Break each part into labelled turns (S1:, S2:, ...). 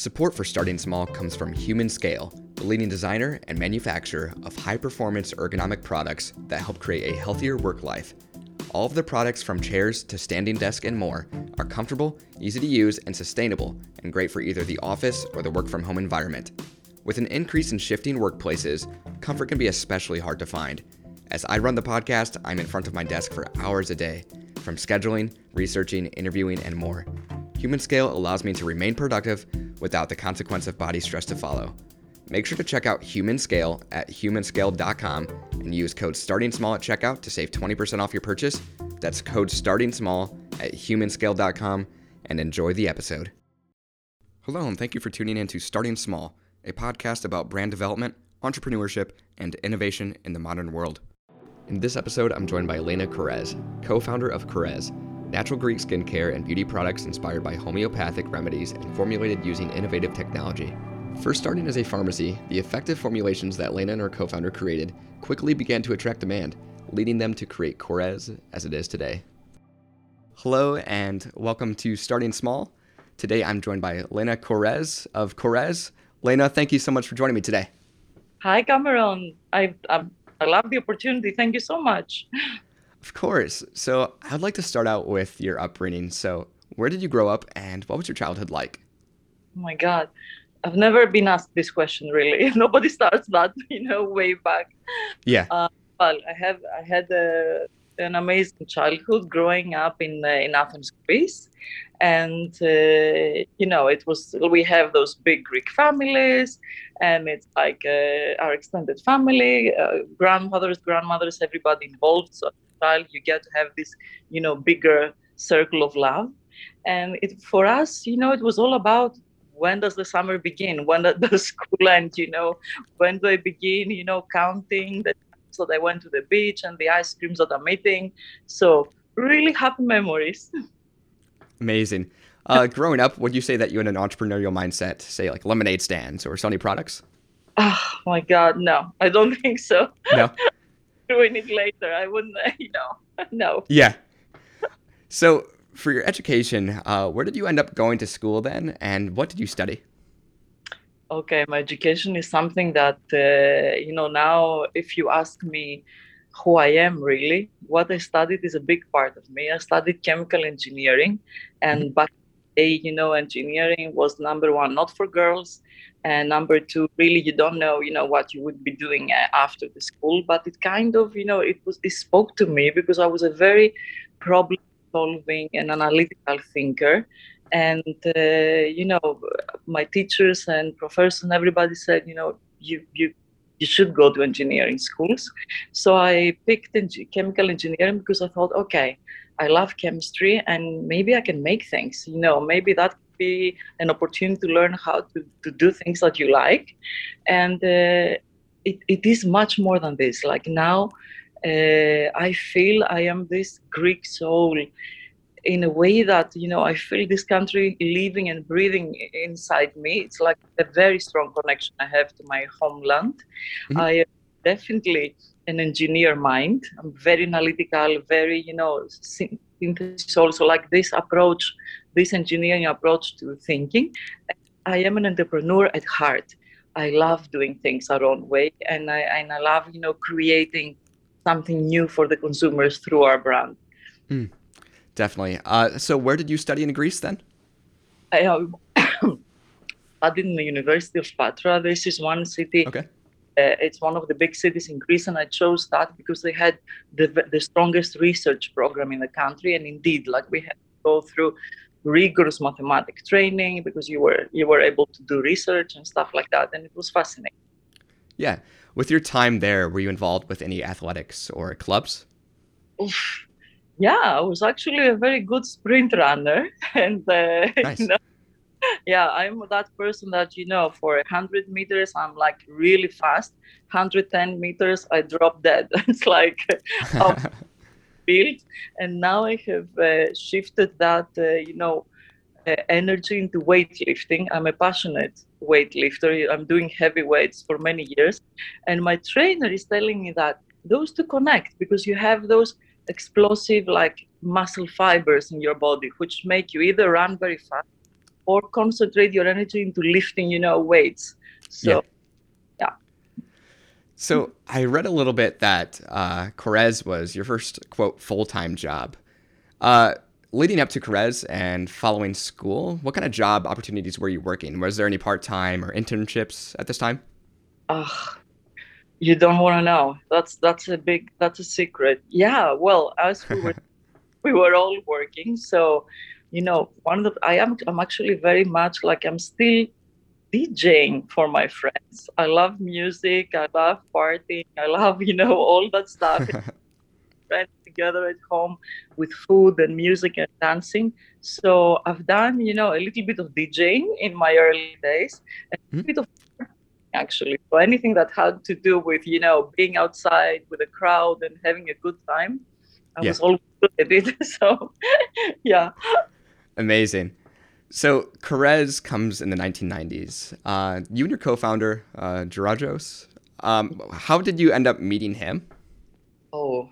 S1: Support for Starting Small comes from Humanscale, the leading designer and manufacturer of high performance ergonomic products that help create a healthier work life. All of the products, from chairs to standing desk and more, are comfortable, easy to use, and sustainable, and great for either the office or the work from home environment. With an increase in shifting workplaces, comfort can be especially hard to find. As I run the podcast, I'm in front of my desk for hours a day, from scheduling, researching, interviewing, and more. Humanscale allows me to remain productive without the consequence of body stress to follow. Make sure to check out Humanscale at humanscale.com and use code Starting Small at checkout to save 20% off your purchase. That's code Starting Small at humanscale.com and enjoy the episode. Hello, and thank you for tuning in to Starting Small, a podcast about brand development, entrepreneurship, and innovation in the modern world. In this episode, I'm joined by Elena Korres, co founder of Korres natural Greek skincare and beauty products inspired by homeopathic remedies and formulated using innovative technology. First starting as a pharmacy, the effective formulations that Lena and her co founder created quickly began to attract demand, leading them to create Korres as it is today. Hello, and welcome to Starting Small. Today I'm joined by Lena Korres of Korres. Lena, thank you so much for joining me today.
S2: Hi, Cameron. I, I, I love the opportunity. Thank you so much.
S1: Of course. So I'd like to start out with your upbringing. So, where did you grow up and what was your childhood like?
S2: Oh my God. I've never been asked this question really. Nobody starts that, you know, way back.
S1: Yeah.
S2: Uh, well, I have I had a, an amazing childhood growing up in uh, in Athens, Greece, and uh, you know it was we have those big Greek families, and it's like uh, our extended family, uh, grandmothers, grandmothers, everybody involved. So child you get to have this you know bigger circle of love. And it for us you know it was all about when does the summer begin? When does the school end you know? When do i begin you know counting the so they went to the beach and the ice creams that i'm eating? So really happy memories.
S1: Amazing. Uh, growing up would you say that you had an entrepreneurial mindset say like lemonade stands or sony products?
S2: Oh my god no. I don't think so.
S1: No
S2: doing it later. I wouldn't, you know, no.
S1: Yeah. So, for your education, uh, where did you end up going to school then, and what did you study?
S2: Okay, my education is something that, uh, you know, now if you ask me who I am really, what I studied is a big part of me. I studied chemical engineering, and mm-hmm. back day, you know, engineering was number one, not for girls and number two really you don't know you know what you would be doing uh, after the school but it kind of you know it was it spoke to me because i was a very problem solving and analytical thinker. And uh, you know my teachers and professors and everybody said you know you you you should go to engineering schools. So i picked chemical engineering because i thought okay i love chemistry and maybe i can make things you know maybe that be an opportunity to learn how to, to do things that you like. And uh, it, it is much more than this. Like now, uh, I feel I am this Greek soul in a way that, you know, I feel this country living and breathing inside me. It's like a very strong connection I have to my homeland. Mm-hmm. I definitely an engineer mind. I'm very analytical, very, you know, synthesis also like this approach this engineering approach to thinking. I am an entrepreneur at heart. I love doing things our own way, and I and I love you know creating something new for the consumers through our brand.
S1: Mm, definitely. Uh, so, where did you study in Greece then?
S2: I studied in the University of Patra. This is one city.
S1: Okay.
S2: Uh, it's one of the big cities in Greece, and I chose that because they had the the strongest research program in the country. And indeed, like we had to go through rigorous mathematic training because you were you were able to do research and stuff like that and it was fascinating
S1: yeah with your time there were you involved with any athletics or clubs
S2: Oof. yeah i was actually a very good sprint runner and uh, nice. you know, yeah i'm that person that you know for 100 meters i'm like really fast. 110 meters i drop dead. It's like field and now i have uh, shifted that uh, you know uh, energy into weightlifting. I'm a passionate weightlifter. I'm doing heavy weights for many years. And my trainer is telling me that those two connect because you have those explosive like muscle fibers in your body which make you either run very fast or concentrate your energy into lifting, you know, weights. So, yeah. yeah.
S1: So I read a little bit that uh, was your first quote full time job. Uh, leading up to Korres and following school, what kind of job opportunities were you working? Was there any part time or internships at this time?
S2: Uh, you don't want to know. That's that's a big that's a secret. Yeah. Well, as we were we were all working, so you know, one of the I am I'm actually very much like I'm still DJing for my friends. I love music. I love partying. I love you know all that stuff. friends together at home with food and music and dancing. So I've done you know a little bit of DJing in my early days, a mm-hmm. bit of actually. So anything that had to do with you know being outside with a crowd and having a good time, I yeah. was always good at it. So yeah.
S1: Amazing. So Korres comes in the 1990s. Uh, you and your co-founder, uh, um, how did you end up meeting him?
S2: Oh,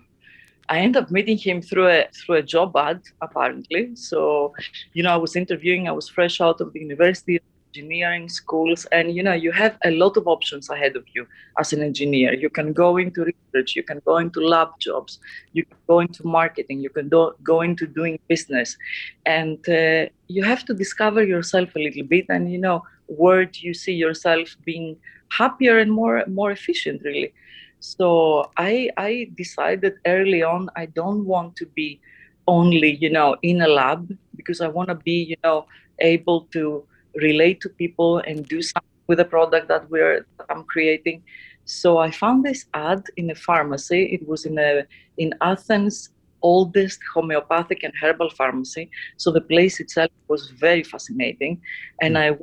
S2: I ended up meeting him through a through a job ad, apparently. So, you know, I was interviewing. I was fresh out of the university engineering schools and you know you have a lot of options ahead of you as an engineer. You can go into research you can go into lab jobs you can go into marketing you can do, go into doing business. And uh, you have to discover yourself a little bit and you know where do you see yourself being happier and more more efficient really. So i i decided early on i don't want to be only you know in a lab because i want to be you know able to relate to people and do something with the product that we're that I'm creating. So I found this ad in a pharmacy. It was in a in Athens oldest homeopathic and herbal pharmacy. So the place itself was very fascinating. And mm. I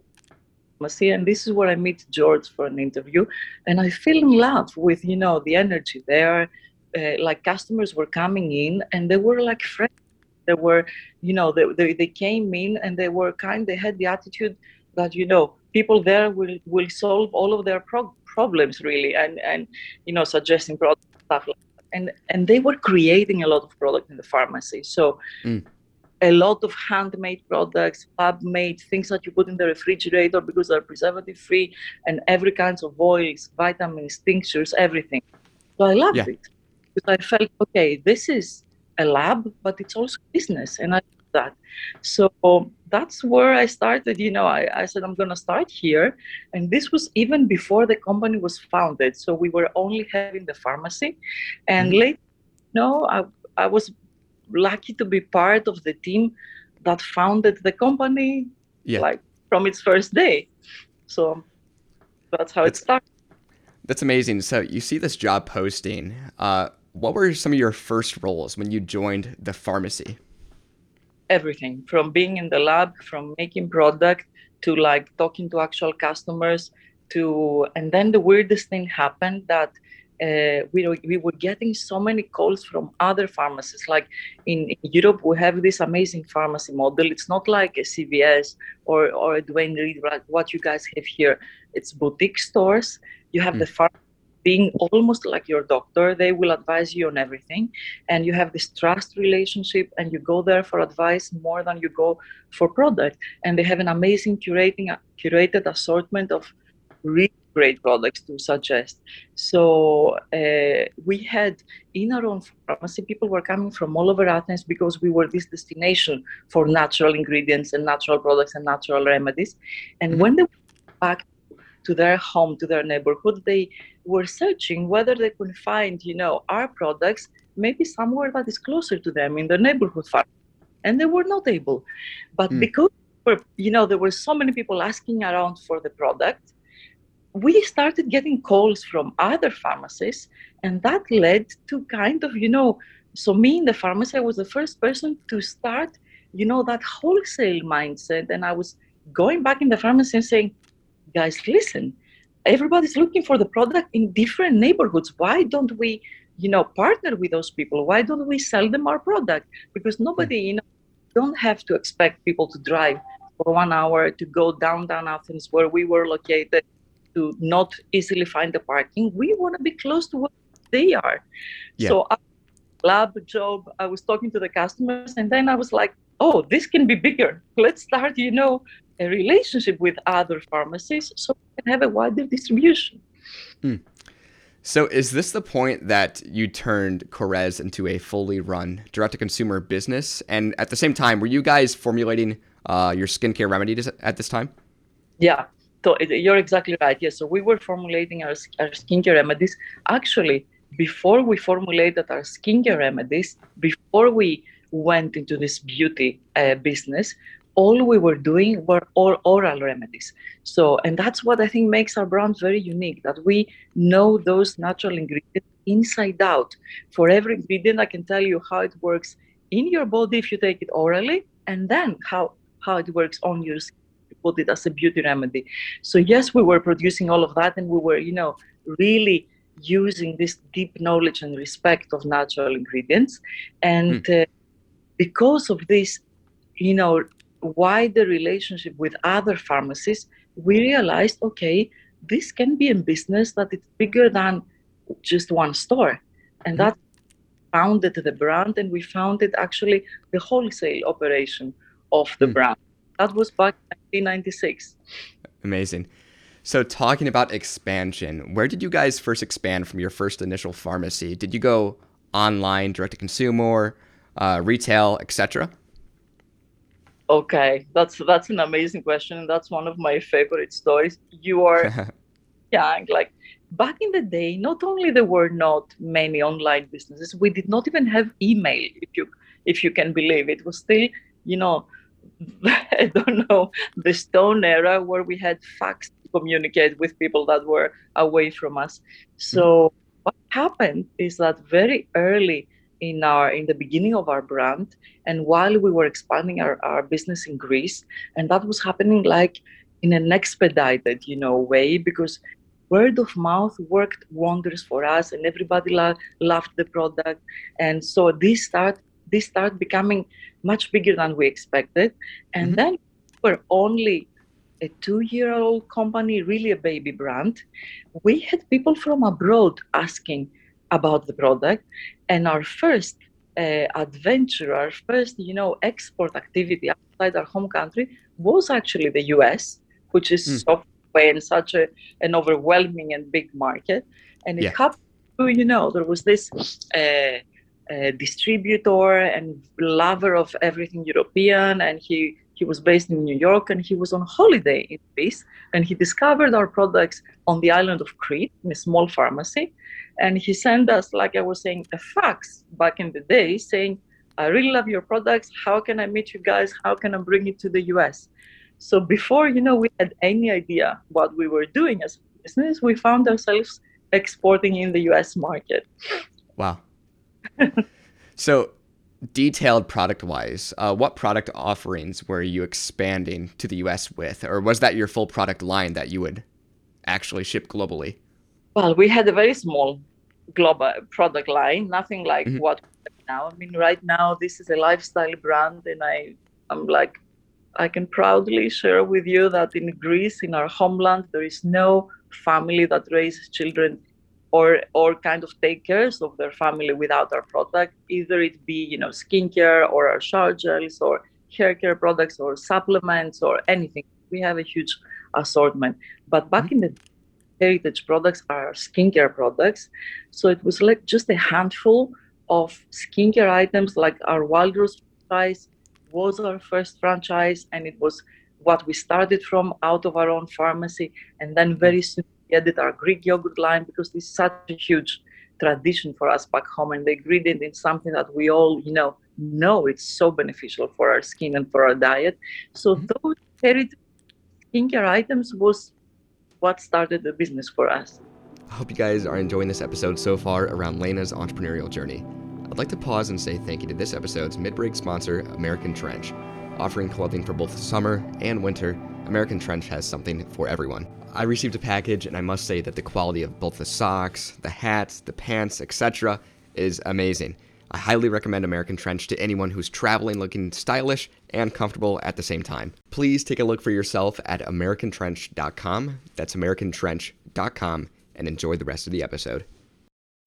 S2: pharmacy and this is where I meet George for an interview. And I fell in love with, you know, the energy there. Uh, like customers were coming in and they were like friends they were, you know, they, they, they came in and they were kind, they had the attitude that, you know, people there will, will solve all of their pro- problems really and, and, you know, suggesting products, stuff like that. And, and they were creating a lot of product in the pharmacy. So mm. a lot of handmade products, lab-made, things that you put in the refrigerator because they're preservative free and every kinds of oils, vitamins, tinctures, everything. So I loved yeah. it because I felt, okay, this is a lab, but it's also business. And I do that. So that's where I started. You know, I, I said, I'm going to start here. And this was even before the company was founded. So we were only having the pharmacy. And mm-hmm. later, you know, I, I was lucky to be part of the team that founded the company yeah. like from its first day. So that's how that's, it started.
S1: That's amazing. So you see this job posting. Uh, what were some of your first roles when you joined the pharmacy?
S2: Everything from being in the lab, from making product to like talking to actual customers to, and then the weirdest thing happened that uh, we, we were getting so many calls from other pharmacies. Like in, in, Europe, we have this amazing pharmacy model. It's not like a CVS or, or a Duane Reade, like what you guys have here. It's boutique stores. You have mm. the pharmacy being almost like your doctor. They will advise you on everything, and you have this trust relationship, and you go there for advice more than you go for product. And they have an amazing curating curated assortment of really great products to suggest. So uh, we had in our own pharmacy, people were coming from all over Athens because we were this destination for natural ingredients and natural products and natural remedies. And mm-hmm. when they went back to their home, to their neighborhood, they were searching whether they could find, you know, our products maybe somewhere that is closer to them in the neighborhood farm. And they were not able. But mm. because, you know, there were so many people asking around for the product, we started getting calls from other pharmacies, and that led to kind of, you know, so me in the pharmacy, I was the first person to start, you know, that wholesale mindset. And I was going back in the pharmacy and saying, guys, listen, everybody's looking for the product in different neighborhoods. Why don't we, you know, partner with those people? Why don't we sell them our product? Because nobody, you know, don't have to expect people to drive for one hour to go downtown Athens where we were located to not easily find the parking. We want to be close to where they are. Yeah. So lab job, I was talking to the customers and then I was like, oh, this can be bigger. Let's start, you know, a relationship with other pharmacies so we can have a wider distribution.
S1: Mm. So, is this the point that you turned Korres into a fully run direct to consumer business? And at the same time, were you guys formulating uh, your skincare remedies at this time?
S2: Yeah, so you're exactly right. Yes, so we were formulating our, our skincare remedies. Actually, before we formulated our skincare remedies, before we went into this beauty uh, business, all we were doing were all oral remedies. So, and that's what I think makes our brand very unique that we know those natural ingredients inside out. For every ingredient, I can tell you how it works in your body if you take it orally, and then how, how it works on your skin. Put it as a beauty remedy. So yes, we were producing all of that, and we were, you know, really using this deep knowledge and respect of natural ingredients. And mm. uh, because of this, you know, wider relationship with other pharmacies, we realized, okay, this can be a business that is bigger than just one store. And mm-hmm. that founded the brand, and we founded actually the wholesale operation of the mm. brand. That was back in 1996.
S1: Amazing. So, talking about expansion, where did you guys first expand from your first initial pharmacy? Did you go online, direct to consumer, uh, retail, etc.?
S2: Okay, that's that's an amazing question. That's one of my favorite stories. You are young, like back in the day. Not only there were not many online businesses, we did not even have email. If you if you can believe it, was still you know I don't know the stone era where we had fax to communicate with people that were away from us. So mm-hmm. what happened is that very early in our in the beginning of our brand and while we were expanding our, our business in Greece. And that was happening like in an expedited you know way because word of mouth worked wonders for us and everybody lo- loved the product. And so this start this started becoming much bigger than we expected. And mm-hmm. then we're only a two year old company, really a baby brand, we had people from abroad asking about the product. And our first uh, adventure, our first, you know, export activity outside our home country was actually the US, which is mm. so and such a, an overwhelming and big market. And it yeah. happened to, you know, there was this uh, uh, distributor and lover of everything European, and he he was based in New York and he was on holiday in Greece and he discovered our products on the island of Crete in a small pharmacy. And he sent us, like I was saying, a fax back in the day saying, I really love your products. How can I meet you guys? How can I bring it to the US? So before, you know, we had any idea what we were doing as a business, we found ourselves exporting in the US market.
S1: Wow. so detailed product wise, uh, what product offerings were you expanding to the US with? Or was that your full product line that you would actually ship globally?
S2: Well, we had a very small global product line, nothing like mm-hmm. what now. I mean, right now, this is a lifestyle brand, and I, I'm like, I can proudly share with you that in Greece, in our homeland, there is no family that raises children or or kind of take care of their family without our product, either it be you know skincare or our shower gels or hair care products or supplements or anything. We have a huge assortment. But back mm-hmm. in the heritage products are skincare products. So it was like just a handful of skincare items like our Wild Rose franchise was our first franchise and it was what we started from out of our own pharmacy and then very soon added our Greek yogurt line because this is such a huge tradition for us back home, and the ingredient is something that we all, you know, know it's so beneficial for our skin and for our diet. So mm-hmm. those heritage skincare items was what started the business for us.
S1: I hope you guys are enjoying this episode so far around Lena's entrepreneurial journey. I'd like to pause and say thank you to this episode's mid-break sponsor, American Trench. Offering clothing for both summer and winter, American Trench has something for everyone. I received a package, and I must say that the quality of both the socks, the hats, the pants, etc., is amazing. I highly recommend American Trench to anyone who's traveling looking stylish and comfortable at the same time. Please take a look for yourself at AmericanTrench.com. That's AmericanTrench.com, and enjoy the rest of the episode.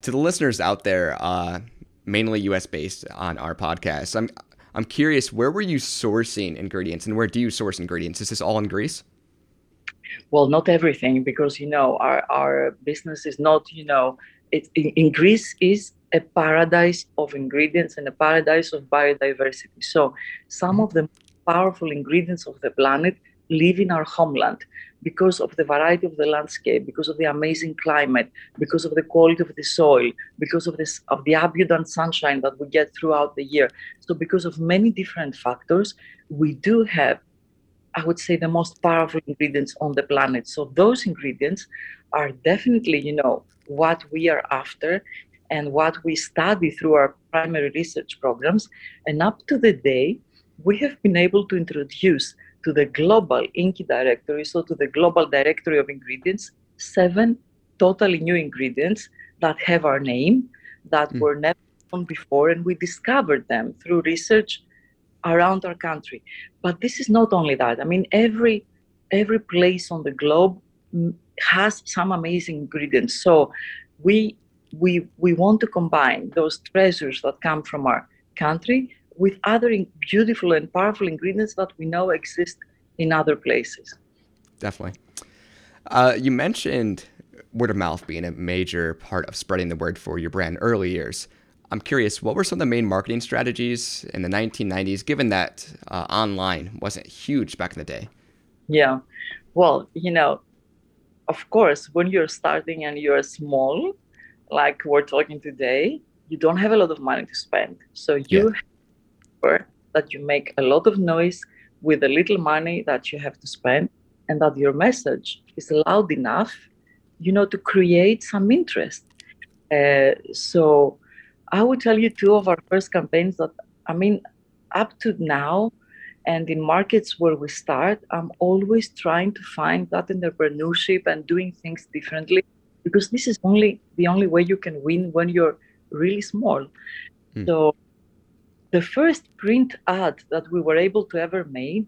S1: To the listeners out there, uh, mainly US based on our podcast, I'm I'm curious, where were you sourcing ingredients and where do you source ingredients? Is this all in Greece?
S2: Well, not everything, because you know our our business is not you know it in, in Greece is a paradise of ingredients and a paradise of biodiversity. So some of the powerful ingredients of the planet live in our homeland because of the variety of the landscape, because of the amazing climate, because of the quality of the soil, because of this of the abundant sunshine that we get throughout the year. So because of many different factors, we do have, I would say, the most powerful ingredients on the planet. So those ingredients are definitely, you know, what we are after and what we study through our primary research programs. And up to the day, we have been able to introduce to the global INCI directory, so to the global directory of ingredients, seven totally new ingredients that have our name, that mm. were never known before, and we discovered them through research around our country. But this is not only that. I mean, every every place on the globe mm, has some amazing ingredients. So we we we want to combine those treasures that come from our country with other beautiful and powerful ingredients that we know exist in other places.
S1: Definitely. Uh, you mentioned word of mouth being a major part of spreading the word for your brand early years. I'm curious, what were some of the main marketing strategies in the 1990s, given that uh, online wasn't huge back in the day?
S2: Yeah. Well, you know, of course, when you're starting and you're small, like we're talking today, you don't have a lot of money to spend. So you yeah that you make a lot of noise with the little money that you have to spend and that your message is loud enough you know to create some interest uh, so i would tell you two of our first campaigns that i mean up to now and in markets where we start i'm always trying to find that entrepreneurship and doing things differently because this is only the only way you can win when you're really small mm. so the first print ad that we were able to ever make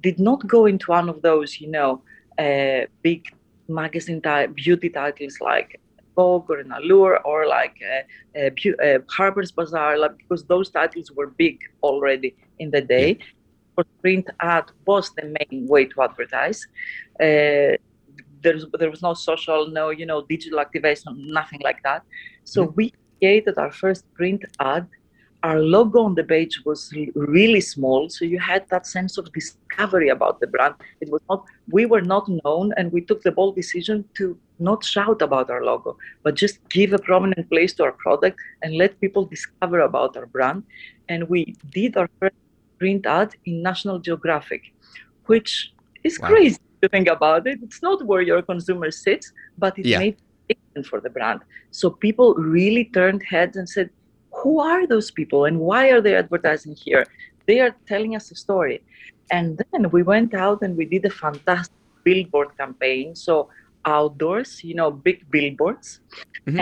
S2: did not go into one of those, you know, uh, big magazine type beauty titles like Vogue or an Allure or like uh, uh, uh, Harper's Bazaar, like, because those titles were big already in the day. For print ad was the main way to advertise. Uh, there's, there was no social, no you know digital activation, nothing like that. So mm-hmm. we created our first print ad our logo on the page was really small so you had that sense of discovery about the brand it was not we were not known and we took the bold decision to not shout about our logo but just give a prominent place to our product and let people discover about our brand and we did our first print ad in national geographic which is wow. crazy to think about it it's not where your consumer sits but it yeah. made for the brand so people really turned heads and said who are those people and why are they advertising here? They are telling us a story. And then we went out and we did a fantastic billboard campaign. So outdoors, you know, big billboards mm-hmm.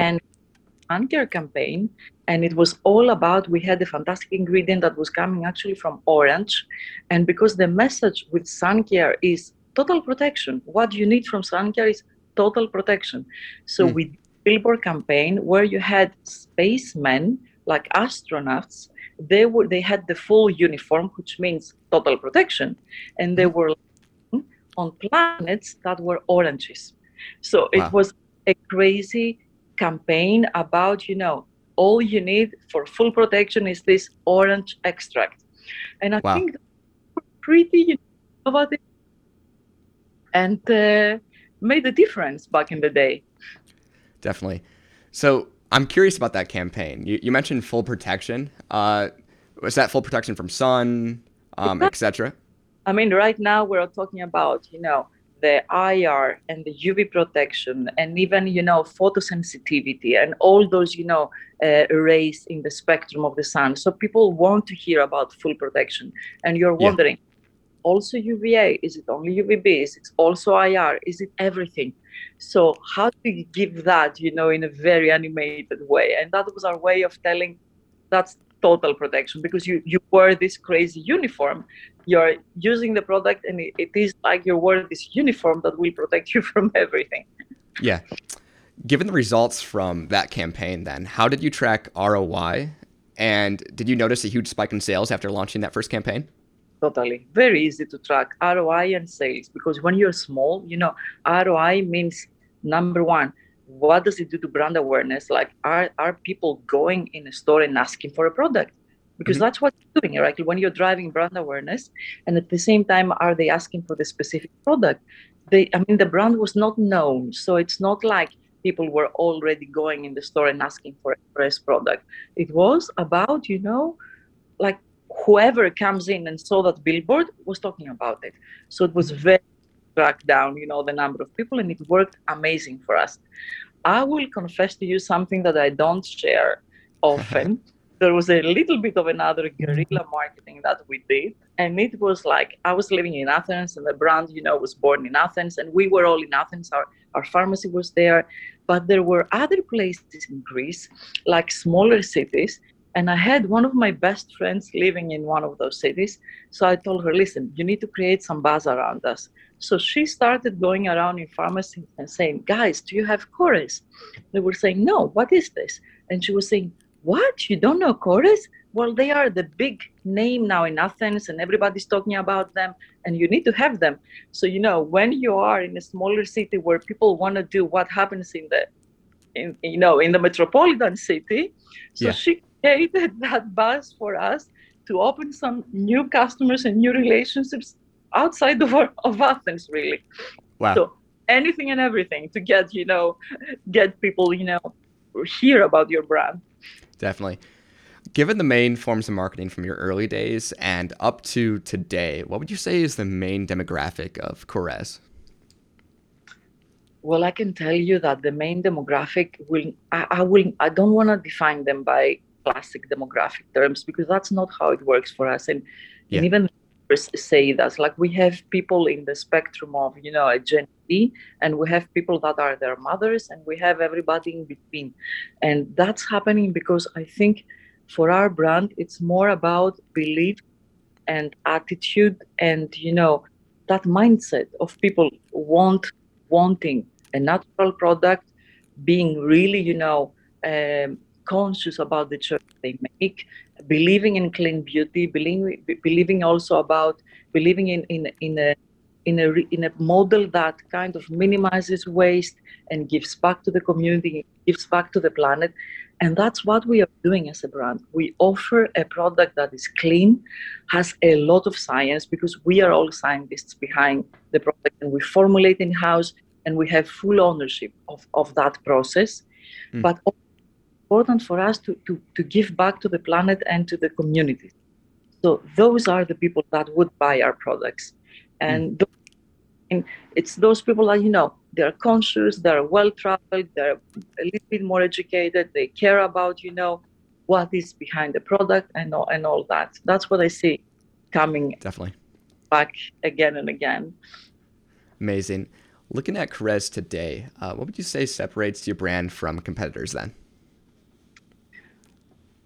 S2: and care campaign. And it was all about we had a fantastic ingredient that was coming actually from orange. And because the message with sun care is total protection, what you need from sun care is total protection. So mm. we billboard campaign where you had spacemen like astronauts, they were they had the full uniform, which means total protection, and they were on planets that were oranges. So it wow. was a crazy campaign about you know all you need for full protection is this orange extract, and I wow. think pretty innovative and uh, made a difference back in the day.
S1: Definitely. So I'm curious about that campaign. You, you mentioned full protection. Uh, was that full protection from sun, um, etc.?
S2: I mean, right now we're talking about you know the IR and the UV protection, and even you know photosensitivity and all those you know uh, rays in the spectrum of the sun. So people want to hear about full protection, and you're wondering. Yeah. Also UVA? Is it only UVB? Is it also IR? Is it everything? So how do you give that, you know, in a very animated way? And that was our way of telling that's total protection because you you wear this crazy uniform you're using the product and it, it is like you're wearing this uniform that will protect you from everything
S1: yeah given the results from that campaign then how did you track roi And did you notice a huge spike in sales after launching that first campaign?
S2: Totally. Very easy to track ROI and sales because when you're small, you know, ROI means number one, what does it do to brand awareness? Like, are, are people going in a store and asking for a product? Because mm-hmm. that's what you're doing, right? When you're driving brand awareness, and at the same time, are they asking for the specific product? They, I mean, the brand was not known, so it's not like people were already going in the store and asking for a fresh product. It was about, you know, like whoever comes in and saw that billboard was talking about it. So it was mm-hmm. very track down, you know, the number of people, and it worked amazing for us. I will confess to you something that I don't share often. there was a little bit of another mm-hmm. guerrilla marketing that we did, and it was like I was living in Athens, and the brand, you know, was born in Athens, and we were all in Athens. Our our pharmacy was there, but there were other places in Greece, like smaller cities, and I had one of my best friends living in one of those cities. So I told her, listen, you need to create some buzz around us. So she started going around in pharmacies and saying, guys, do you have Korres? They were saying, no, what is this? And she was saying, what? You don't know Korres? Well, they are the big name now in Athens and everybody's talking about them and you need to have them. So, you know, when you are in a smaller city where people want to do what happens in the, in, you know, in the metropolitan city, so yeah. she created that buzz for us to open some new customers and new relationships outside of, our, of Athens, really.
S1: Wow.
S2: So anything and everything to get, you know, get people, you know, hear about your brand.
S1: Definitely. Given the main forms of marketing from your early days and up to today, what would you say is the main demographic of Korres?
S2: Well, I can tell you that the main demographic will I, I will I don't want to define them by classic demographic terms because that's not how it works for us. And, yeah. and even say that like we have people in the spectrum of you know a Gen Z, and we have people that are their mothers, and we have everybody in between, and that's happening because I think for our brand it's more about belief and attitude and you know that mindset of people want wanting a natural product being really you know um, conscious about the choice they make, believing in clean beauty, believing, believing also about believing in, in, in a in a in a model that kind of minimizes waste and gives back to the community, gives back to the planet, and that's what we are doing as a brand. We offer a product that is clean, has a lot of science because we are all scientists behind the product, and we formulate in house, and we have full ownership of of that process, mm. but important for us to, to, to give back to the planet and to the community. So those are the people that would buy our products. And, mm. those, and it's those people that, you know, they're conscious, they're well traveled, they're a little bit more educated, they care about, you know, what is behind the product and all, and all that. That's what I see coming
S1: definitely
S2: back again and again.
S1: Amazing. Looking at Korres today, uh, what would you say separates your brand from competitors then?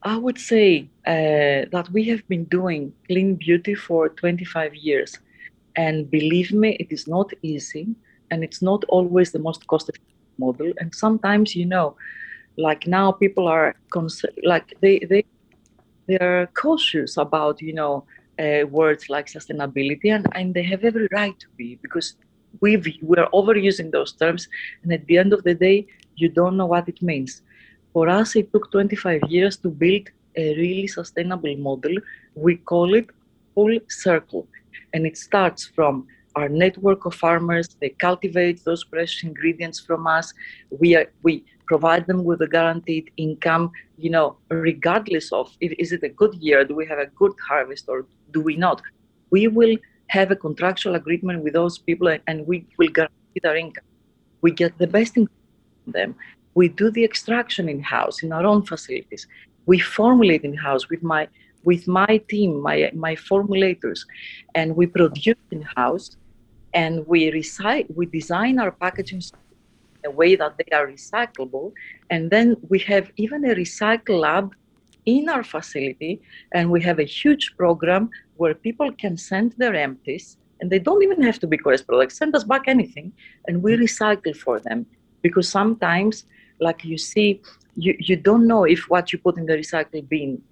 S2: I would say uh, that we have been doing clean beauty for 25 years. And believe me, it is not easy and it's not always the most cost effective model. And sometimes, you know, like now people are cons- like they, they, they are cautious about, you know, uh, words like sustainability and, and they have every right to be because we've, we're overusing those terms. And at the end of the day, you don't know what it means. For us, it took 25 years to build a really sustainable model. We call it full circle. And it starts from our network of farmers. They cultivate those precious ingredients from us. We, are, we provide them with a guaranteed income, you know, regardless of if, is it a good year, do we have a good harvest or do we not? We will have a contractual agreement with those people and, and we will guarantee their income. We get the best from them we do the extraction in house in our own facilities. We formulate in house with my with my team, my my formulators, and we produce in house, and we recycle. We design our packaging in a way that they are recyclable, and then we have even a recycle lab in our facility, and we have a huge program where people can send their empties, and they don't even have to be Korres products. Send us back anything, and we recycle for them because sometimes like you see you, you don't know if what you put in the recycling bin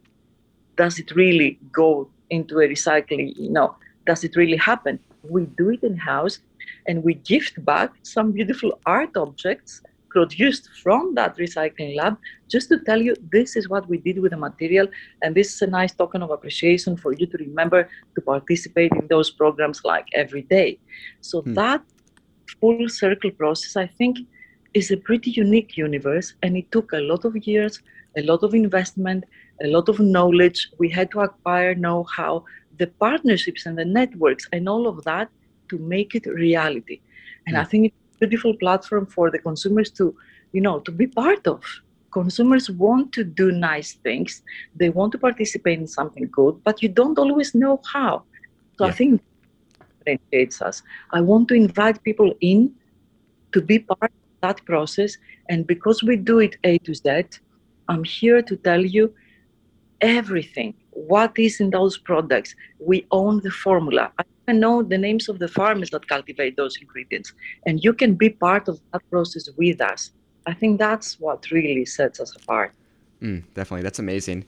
S2: does it really go into a recycling? You know, does it really happen? We do it in house and we gift back some beautiful art objects produced from that recycling lab just to tell you this is what we did with the material and this is a nice token of appreciation for you to remember to participate in those programs like every day so hmm. that full circle process i think is a pretty unique universe and it took a lot of years a lot of investment a lot of knowledge we had to acquire know-how the partnerships and the networks and all of that to make it reality and i think it's a beautiful platform for the consumers to, you know, to be part of. Consumers want to do nice things. They want to participate in something good, but you don't always know how. So yeah. I think it differentiates us. I want to invite people in to be part that process. And because we do it A to Z, I'm here to tell you everything. What is in those products? We own the formula. I know the names of the farmers that cultivate those ingredients. And you can be part of that process with us. I think that's what really sets us apart.
S1: Mm, definitely. That's amazing.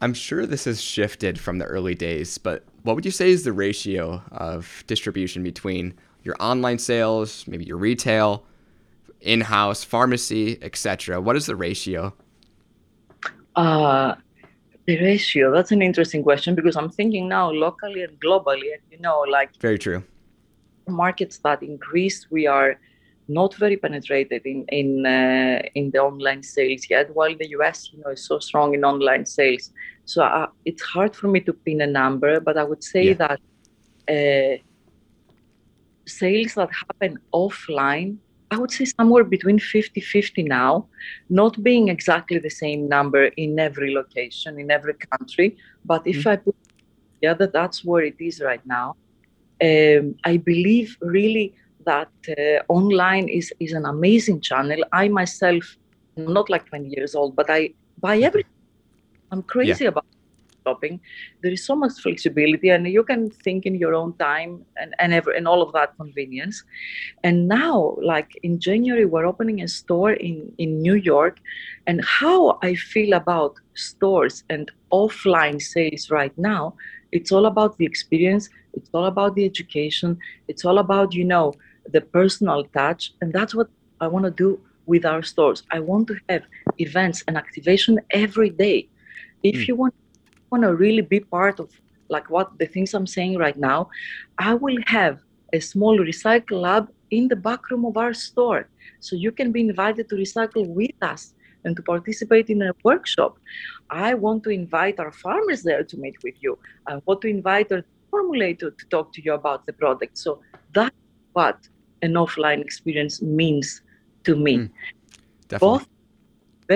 S1: I'm sure this has shifted from the early days, but what would you say is the ratio of distribution between your online sales, maybe your retail, in-house, pharmacy, etc.? What is the ratio?
S2: Uh, the ratio, that's an interesting question because I'm thinking now locally and globally, and you know, like
S1: very true.
S2: Markets that increase, we are not very penetrated in in uh, in the online sales yet. While the US, you know, is so strong in online sales, so uh, it's hard for me to pin a number. But I would say yeah. that uh, sales that happen offline I would say somewhere between 50 50 now, not being exactly the same number in every location, in every country. But if mm-hmm. I put together, that's where it is right now. Um, I believe really that uh, online is, is an amazing channel. I myself, I'm not like 20 years old, but I buy everything. I'm crazy yeah. about shopping. There is so much flexibility, and you can think in your own time and and, ever, and all of that convenience. And now, like in January, we're opening a store in in New York, and how I feel about stores and offline sales right now, it's all about the experience. It's all about the education. It's all about you know the personal touch, and that's what I want to do with our stores. I want to have events and activation every day. If mm. you want want to really be part of like what the things I'm saying right now, I will have a small recycle lab in the back room of our store. So you can be invited to recycle with us and to participate in a workshop. I want to invite our farmers there to meet with you. I want to invite our formulator to talk to you about the product. So that's what an offline experience means to me. Mm, Both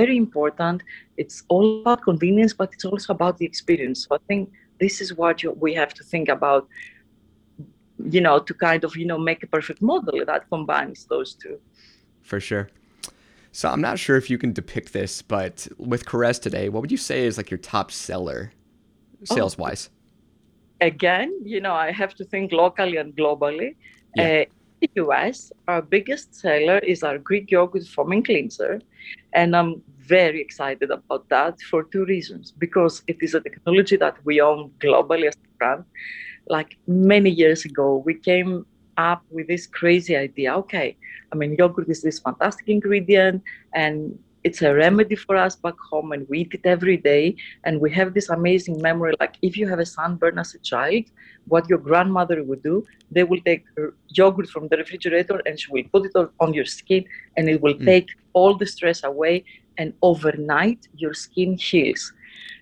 S2: very important. It's all about convenience, but it's also about the experience. So I think this is what you, we have to think about, you know, to kind of, you know, make a perfect model that combines those two.
S1: For sure. So I'm not sure if you can depict this, but with Korres today, what would you say is like your top seller sales wise?
S2: Oh, again, you know, I have to think locally and globally. Yeah. Uh, the US, our biggest seller is our Greek yogurt foaming cleanser. And I'm very excited about that for two reasons. Because it is a technology that we own globally as a brand. Like many years ago, we came up with this crazy idea okay, I mean, yogurt is this fantastic ingredient, and it's a remedy for us back home and we eat it every day and we have this amazing memory like if you have a sunburn as a child what your grandmother would do they will take yogurt from the refrigerator and she will put it on your skin and it will mm. take all the stress away and overnight your skin heals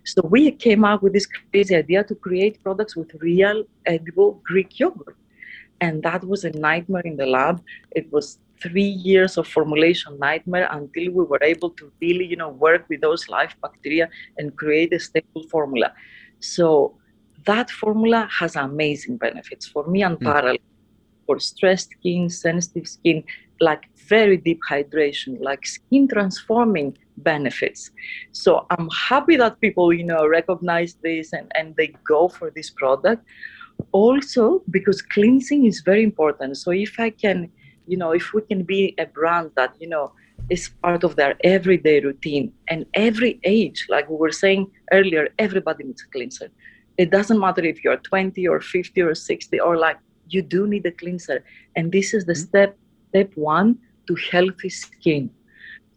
S2: so we came up with this crazy idea to create products with real edible greek yogurt and that was a nightmare in the lab it was three years of formulation nightmare until we were able to really, you know, work with those live bacteria and create a stable formula. So that formula has amazing benefits for me unparalleled mm. for stressed skin, sensitive skin, like very deep hydration, like skin transforming benefits. So I'm happy that people, you know, recognize this and, and they go for this product. Also, because cleansing is very important. So if I can you know if we can be a brand that you know is part of their everyday routine and every age like we were saying earlier everybody needs a cleanser. It doesn't matter if you're 20 or 50 or 60 or like you do need a cleanser. And this is the mm-hmm. step step one to healthy skin.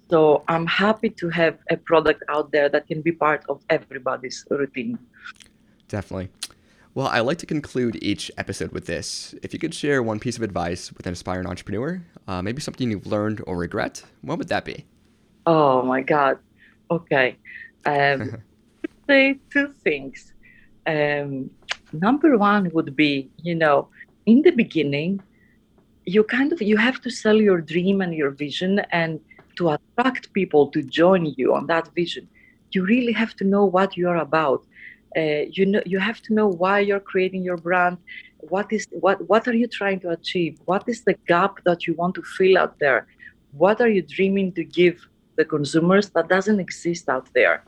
S2: So i'm happy to have a product out there that can be part of everybody's routine.
S1: Definitely well, I like to conclude each episode with this. If you could share one piece of advice with an aspiring entrepreneur, uh, maybe something you've learned or regret, what would that be?
S2: Oh my God. Okay. Um, say two things. Um, number one would be, you know, in the beginning, you kind of you have to sell your dream and your vision, and to attract people to join you on that vision, you really have to know what you're about uh, you know you have to know why you're creating your brand. What is what what are you trying to achieve? What is the gap that you want to fill out there? What are you dreaming to give the consumers that doesn't exist out there?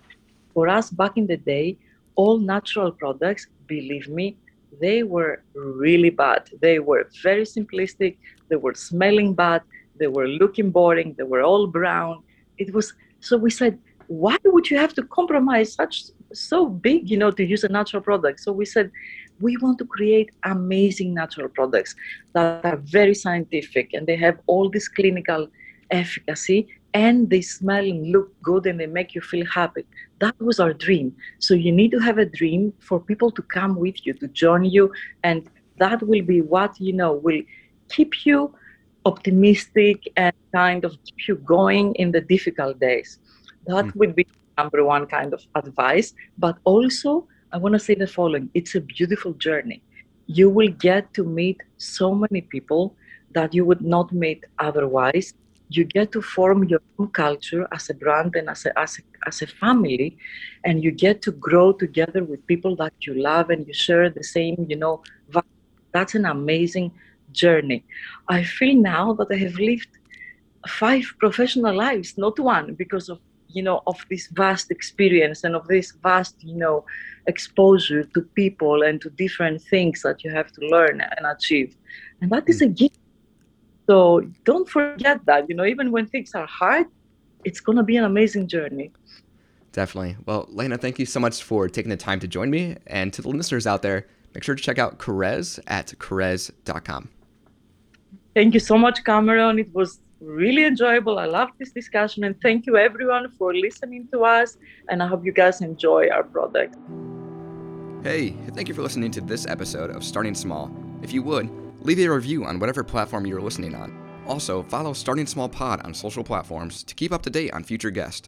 S2: For us back in the day all natural products believe me they were really bad. They were very simplistic. They were smelling bad. They were looking boring. They were all brown. It was so we said why would you have to compromise such so big, you know, to use a natural product. So we said, we want to create amazing natural products that are very scientific and they have all this clinical efficacy and they smell and look good and they make you feel happy. That was our dream. So you need to have a dream for people to come with you, to join you, and that will be what you know will keep you optimistic and kind of keep you going in the difficult days. That mm. would be number one kind of advice. But also, I want to say the following it's a beautiful journey. You will get to meet so many people that you would not meet otherwise. You get to form your own culture as a brand and as a, as a, as a family, and you get to grow together with people that you love and you share the same, you know, that's an amazing journey. I feel now that I have lived five professional lives, not one, because of you know of this vast experience and of this vast you know exposure to people and to different things that you have to learn and achieve. And that is a mm. gift. So don't forget that you know even when things are hard it's going to be an amazing journey.
S1: Definitely. Well lena thank you so much for taking the time to join me. And to the listeners out there make sure to check out Korres at korres.com
S2: thank you so much cameron. It was really enjoyable. I love this discussion and thank you everyone for listening to us. And I hope you guys enjoy our product.
S1: Hey, thank you for listening to this episode of Starting Small. If you would, leave a review on whatever platform you're listening on. Also, follow Starting Small Pod on social platforms to keep up to date on future guests.